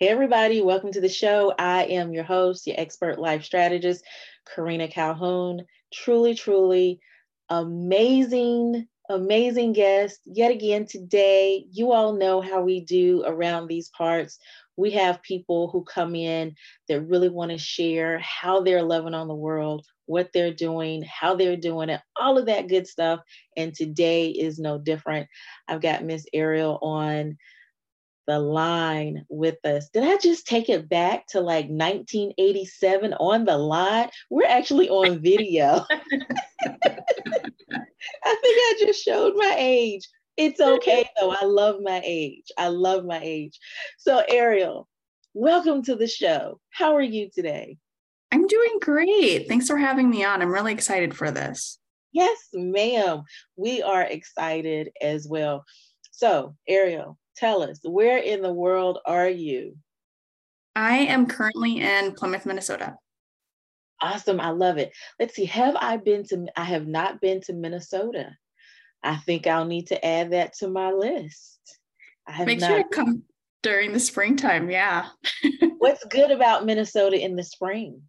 Hey, everybody, welcome to the show. I am your host, your expert life strategist, Karina Calhoun. Truly, truly amazing, amazing guest yet again today. You all know how we do around these parts. We have people who come in that really want to share how they're loving on the world, what they're doing, how they're doing it, all of that good stuff. And today is no different. I've got Miss Ariel on the line with us. Did I just take it back to like 1987 on the line? We're actually on video. I think I just showed my age. It's okay though. I love my age. I love my age. So, Ariel, welcome to the show. How are you today? I'm doing great. Thanks for having me on. I'm really excited for this. Yes, ma'am. We are excited as well. So, Ariel, tell us, where in the world are you? I am currently in Plymouth, Minnesota. Awesome. I love it. Let's see. Have I been to, I have not been to Minnesota. I think I'll need to add that to my list. I have Make not, sure to come during the springtime. Yeah. what's good about Minnesota in the spring?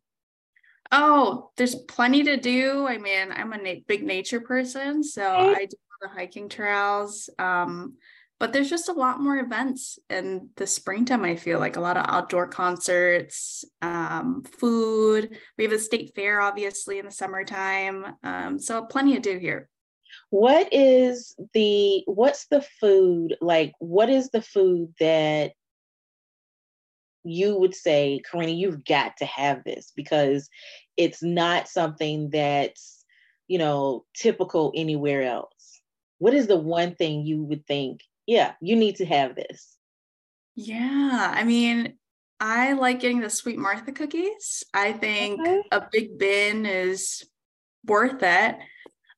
Oh, there's plenty to do. I mean, I'm a na- big nature person, so I do the hiking trails. Um, but there's just a lot more events in the springtime i feel like a lot of outdoor concerts um, food. We have a state fair obviously in the summertime um, so plenty to do here. What is the what's the food like what is the food that you would say karina you've got to have this because it's not something that's you know typical anywhere else. What is the one thing you would think yeah, you need to have this. Yeah, I mean, I like getting the Sweet Martha cookies. I think okay. a big bin is worth it.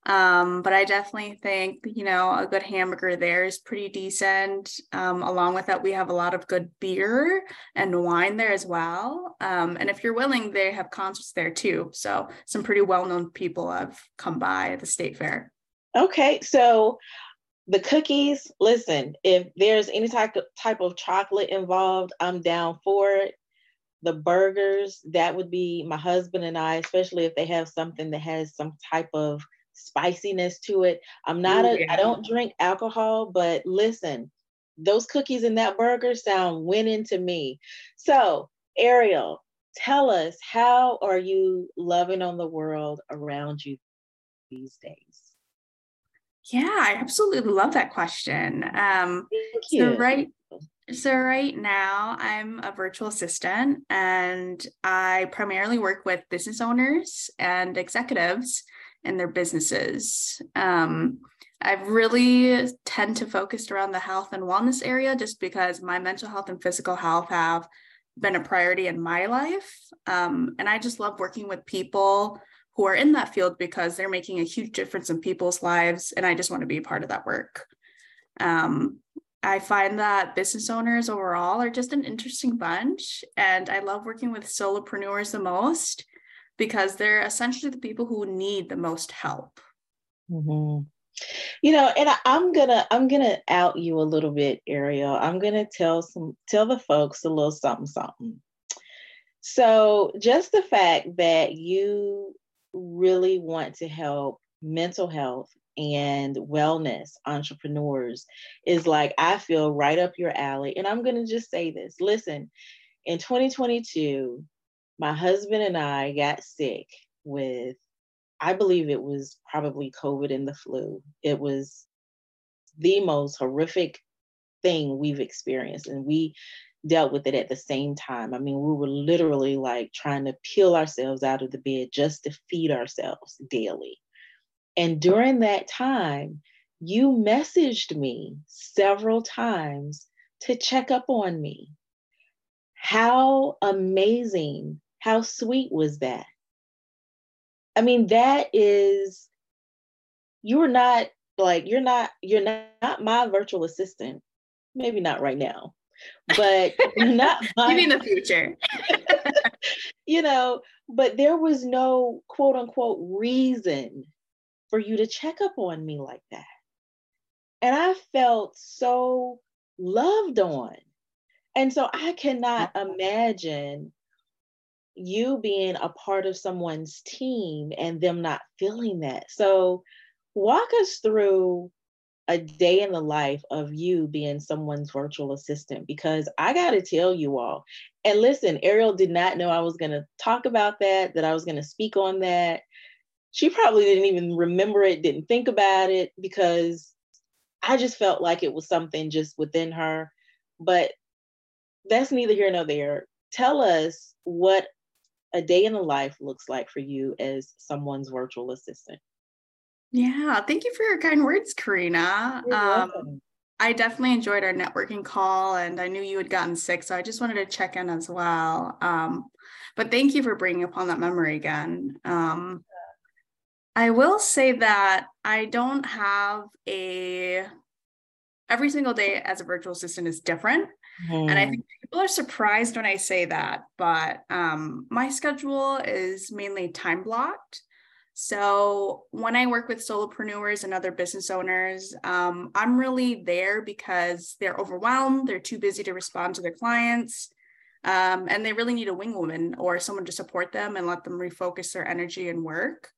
Um, but I definitely think, you know, a good hamburger there is pretty decent. Um, along with that, we have a lot of good beer and wine there as well. Um, and if you're willing, they have concerts there too. So some pretty well known people have come by at the state fair. Okay. So the cookies, listen, if there's any type of type of chocolate involved, I'm down for it. The burgers, that would be my husband and I, especially if they have something that has some type of spiciness to it. I'm not a. I don't drink alcohol, but listen, those cookies and that burger sound winning to me. So, Ariel, tell us how are you loving on the world around you these days? Yeah, I absolutely love that question. Um, Thank you. So right, so right now I'm a virtual assistant, and I primarily work with business owners and executives in their businesses. Um, I've really tend to focus around the health and wellness area, just because my mental health and physical health have been a priority in my life, um, and I just love working with people who are in that field because they're making a huge difference in people's lives. And I just want to be part of that work. Um, I find that business owners overall are just an interesting bunch. And I love working with solopreneurs the most because they're essentially the people who need the most help. Mm-hmm. You know, and I, I'm gonna I'm gonna out you a little bit, Ariel. I'm gonna tell some tell the folks a little something something. So just the fact that you really want to help mental health and wellness entrepreneurs is like, I feel right up your alley. And I'm going to just say this listen, in 2022, my husband and I got sick with, I believe it was probably COVID and the flu. It was the most horrific thing we've experienced. And we dealt with it at the same time. I mean, we were literally like trying to peel ourselves out of the bed just to feed ourselves daily. And during that time, you messaged me several times to check up on me. How amazing, how sweet was that? I mean, that is, you're not like, you're not, you're not, not my virtual assistant. Maybe not right now, but not maybe in the future. you know, but there was no quote unquote reason for you to check up on me like that. And I felt so loved on. And so I cannot imagine you being a part of someone's team and them not feeling that. So, walk us through a day in the life of you being someone's virtual assistant because I got to tell you all. And listen, Ariel did not know I was going to talk about that, that I was going to speak on that. She probably didn't even remember it, didn't think about it because I just felt like it was something just within her. But that's neither here nor there. Tell us what a day in the life looks like for you as someone's virtual assistant. Yeah, thank you for your kind words, Karina. Um, I definitely enjoyed our networking call, and I knew you had gotten sick, so I just wanted to check in as well. Um, but thank you for bringing upon that memory again. Um, I will say that I don't have a every single day as a virtual assistant is different. Mm. And I think mm-hmm. people are surprised when I say that, but um, my schedule is mainly time blocked. So when I work with solopreneurs and other business owners, um, I'm really there because they're overwhelmed, they're too busy to respond to their clients, um, and they really need a wing woman or someone to support them and let them refocus their energy and work.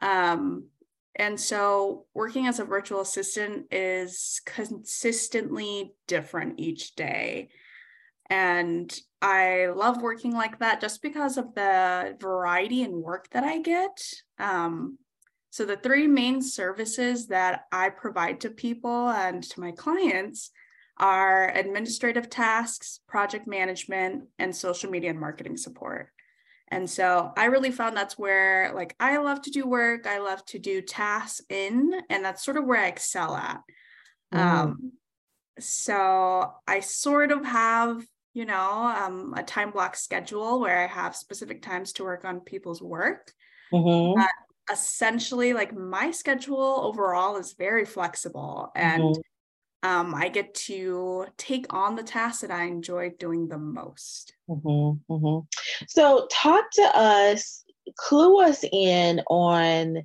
Um, and so working as a virtual assistant is consistently different each day. And I love working like that just because of the variety and work that I get. Um, so, the three main services that I provide to people and to my clients are administrative tasks, project management, and social media and marketing support. And so I really found that's where like I love to do work, I love to do tasks in, and that's sort of where I excel at. Mm. Um, so I sort of have, you know, um, a time block schedule where I have specific times to work on people's work. Mm-hmm. But essentially, like my schedule overall is very flexible and mm-hmm um, I get to take on the tasks that I enjoy doing the most. Mm-hmm, mm-hmm. So, talk to us, clue us in on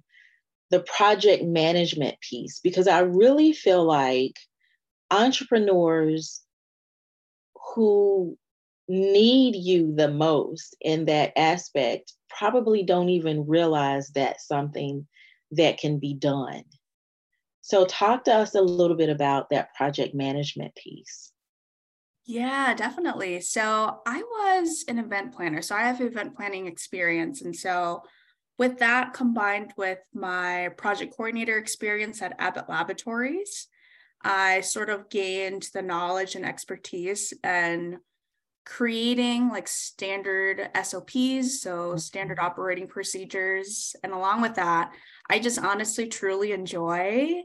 the project management piece, because I really feel like entrepreneurs who need you the most in that aspect probably don't even realize that something that can be done. So, talk to us a little bit about that project management piece. Yeah, definitely. So, I was an event planner. So, I have event planning experience. And so, with that combined with my project coordinator experience at Abbott Laboratories, I sort of gained the knowledge and expertise and creating like standard SOPs, so standard mm-hmm. operating procedures. And along with that, I just honestly truly enjoy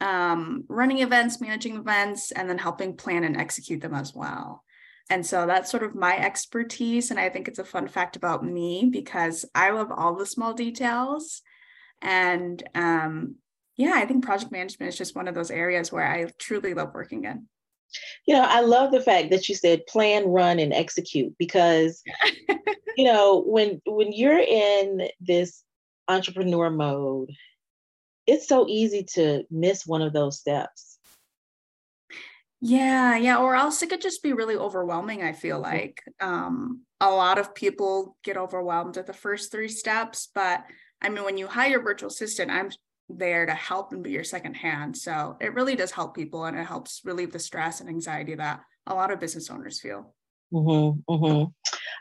um, running events, managing events, and then helping plan and execute them as well. And so that's sort of my expertise. And I think it's a fun fact about me because I love all the small details. And um, yeah, I think project management is just one of those areas where I truly love working in. You know, I love the fact that you said plan, run, and execute because, you know, when when you're in this entrepreneur mode it's so easy to miss one of those steps. Yeah, yeah, or else it could just be really overwhelming. I feel mm-hmm. like um, a lot of people get overwhelmed at the first three steps, but I mean, when you hire a virtual assistant, I'm there to help and be your second hand. So it really does help people and it helps relieve the stress and anxiety that a lot of business owners feel. Mm-hmm, mm-hmm.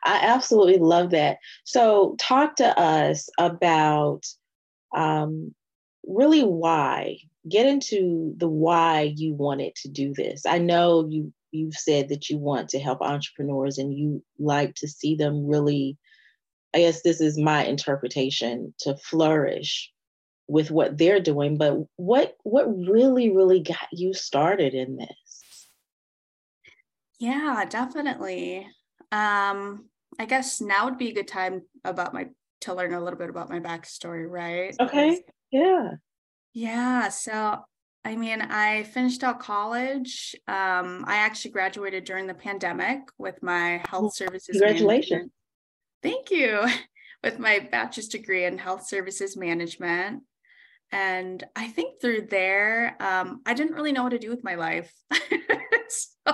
I absolutely love that. So, talk to us about um, really why get into the why you wanted to do this i know you you've said that you want to help entrepreneurs and you like to see them really i guess this is my interpretation to flourish with what they're doing but what what really really got you started in this yeah definitely um i guess now would be a good time about my to learn a little bit about my backstory right okay yeah. Yeah. So, I mean, I finished out college. Um, I actually graduated during the pandemic with my health services. Congratulations. Management. Thank you. With my bachelor's degree in health services management. And I think through there, um, I didn't really know what to do with my life. so,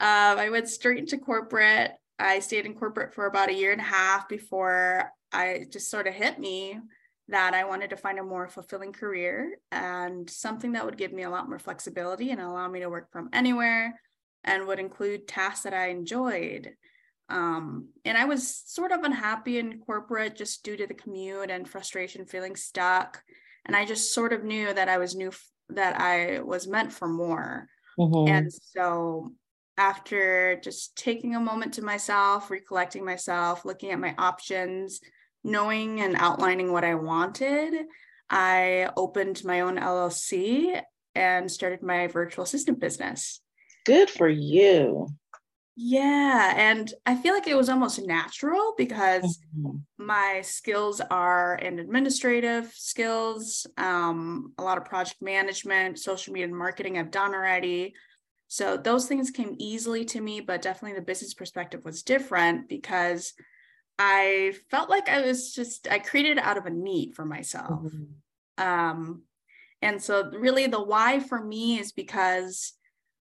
Um, I went straight into corporate. I stayed in corporate for about a year and a half before I just sort of hit me that I wanted to find a more fulfilling career and something that would give me a lot more flexibility and allow me to work from anywhere and would include tasks that I enjoyed. Um, and I was sort of unhappy in corporate just due to the commute and frustration, feeling stuck. And I just sort of knew that I was new, that I was meant for more. Mm-hmm. And so after just taking a moment to myself, recollecting myself, looking at my options, knowing and outlining what I wanted, I opened my own LLC and started my virtual assistant business. Good for you. Yeah. And I feel like it was almost natural because mm-hmm. my skills are in administrative skills, um, a lot of project management, social media and marketing I've done already. So those things came easily to me, but definitely the business perspective was different because I felt like I was just, I created out of a need for myself. Mm-hmm. Um, and so, really, the why for me is because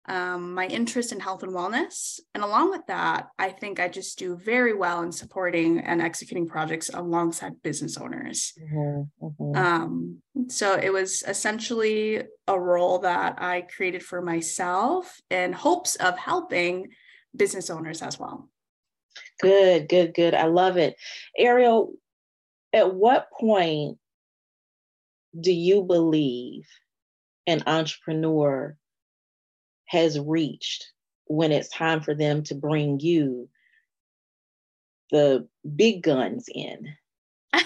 um, my interest in health and wellness. And along with that, I think I just do very well in supporting and executing projects alongside business owners. Mm-hmm, mm-hmm. Um, so it was essentially a role that I created for myself in hopes of helping business owners as well. Good, good, good. I love it. Ariel, at what point do you believe an entrepreneur has reached when it's time for them to bring you the big guns in?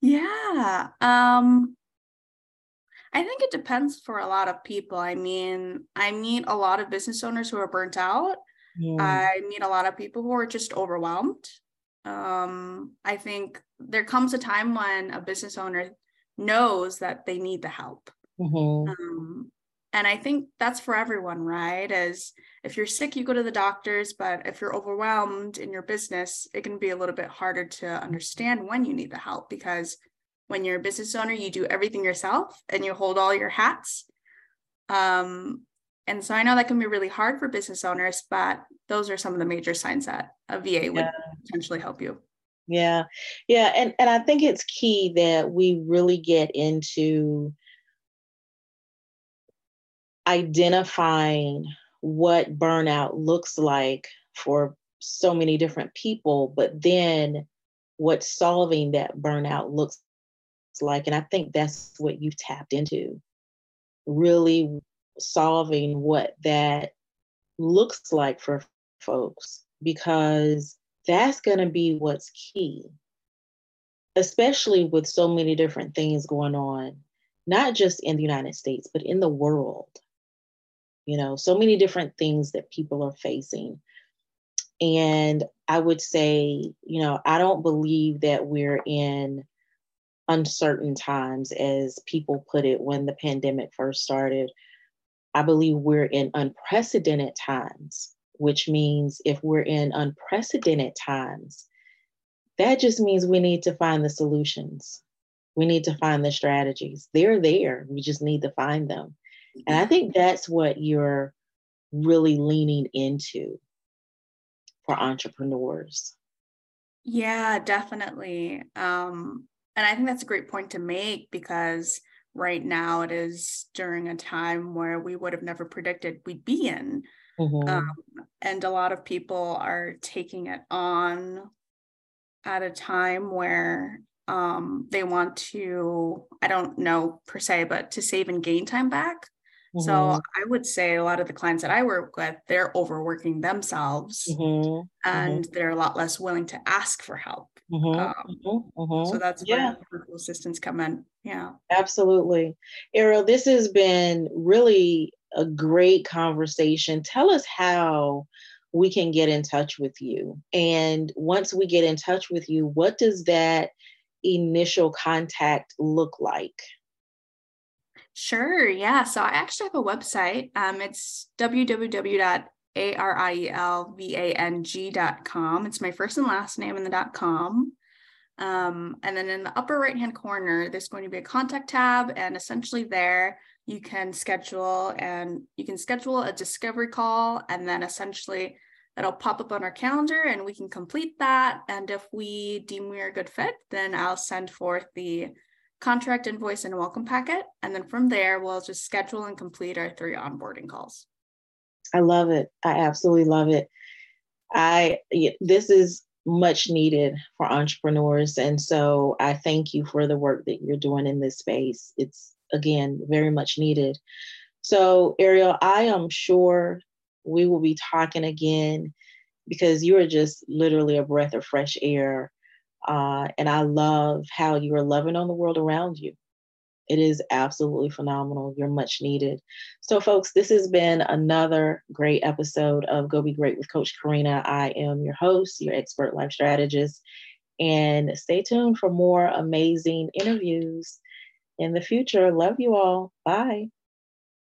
yeah. Um I think it depends for a lot of people. I mean, I meet a lot of business owners who are burnt out yeah. I meet a lot of people who are just overwhelmed. Um, I think there comes a time when a business owner knows that they need the help. Mm-hmm. Um, and I think that's for everyone, right? As if you're sick, you go to the doctors, but if you're overwhelmed in your business, it can be a little bit harder to understand when you need the help because when you're a business owner, you do everything yourself and you hold all your hats. Um, and so I know that can be really hard for business owners, but those are some of the major signs that a VA would yeah. potentially help you. Yeah. Yeah. And and I think it's key that we really get into identifying what burnout looks like for so many different people, but then what solving that burnout looks like. And I think that's what you've tapped into. Really solving what that looks like for folks because that's going to be what's key especially with so many different things going on not just in the United States but in the world you know so many different things that people are facing and i would say you know i don't believe that we're in uncertain times as people put it when the pandemic first started I believe we're in unprecedented times, which means if we're in unprecedented times, that just means we need to find the solutions. We need to find the strategies. They're there. We just need to find them. And I think that's what you're really leaning into for entrepreneurs. Yeah, definitely. Um, and I think that's a great point to make because right now it is during a time where we would have never predicted we'd be in. Mm-hmm. Um, and a lot of people are taking it on at a time where um, they want to, I don't know per se, but to save and gain time back. Mm-hmm. So I would say a lot of the clients that I work with, they're overworking themselves mm-hmm. mm-hmm. and they're a lot less willing to ask for help. Mm-hmm, um, mm-hmm, mm-hmm. So that's yeah. where virtual assistants come in. Yeah. Absolutely. Ariel, this has been really a great conversation. Tell us how we can get in touch with you. And once we get in touch with you, what does that initial contact look like? Sure. Yeah. So I actually have a website. Um, it's www a R I E L V A N G dot com. It's my first and last name in the dot com. Um, and then in the upper right hand corner, there's going to be a contact tab. And essentially, there you can schedule and you can schedule a discovery call and then essentially it'll pop up on our calendar and we can complete that. And if we deem we are a good fit, then I'll send forth the contract invoice and welcome packet. And then from there, we'll just schedule and complete our three onboarding calls. I love it. I absolutely love it. I this is much needed for entrepreneurs and so I thank you for the work that you're doing in this space. It's again very much needed. So Ariel, I am sure we will be talking again because you are just literally a breath of fresh air. Uh, and I love how you are loving on the world around you. It is absolutely phenomenal. You're much needed. So, folks, this has been another great episode of Go Be Great with Coach Karina. I am your host, your expert life strategist. And stay tuned for more amazing interviews in the future. Love you all. Bye.